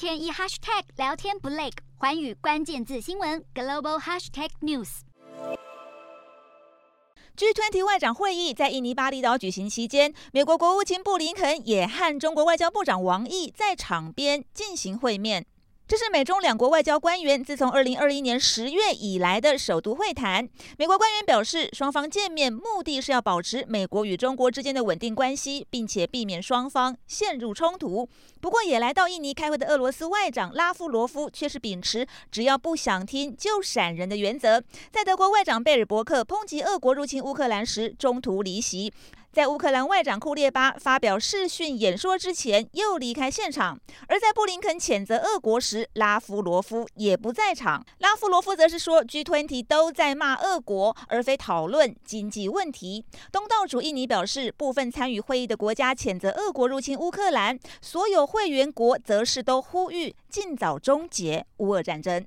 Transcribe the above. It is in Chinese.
天一 hashtag 聊天不累，环宇关键字新闻 global hashtag news。G20 外长会议在印尼巴厘岛举行期间，美国国务卿布林肯也和中国外交部长王毅在场边进行会面。这是美中两国外交官员自从二零二一年十月以来的首度会谈。美国官员表示，双方见面目的是要保持美国与中国之间的稳定关系，并且避免双方陷入冲突。不过，也来到印尼开会的俄罗斯外长拉夫罗夫却是秉持只要不想听就闪人的原则，在德国外长贝尔伯克抨击俄国入侵乌克兰时中途离席。在乌克兰外长库列巴发表视讯演说之前，又离开现场；而在布林肯谴责俄国时，拉夫罗夫也不在场。拉夫罗夫则是说，G20 都在骂俄国，而非讨论经济问题。东道主印尼表示，部分参与会议的国家谴责俄国入侵乌克兰，所有会员国则是都呼吁尽早终结乌俄战争。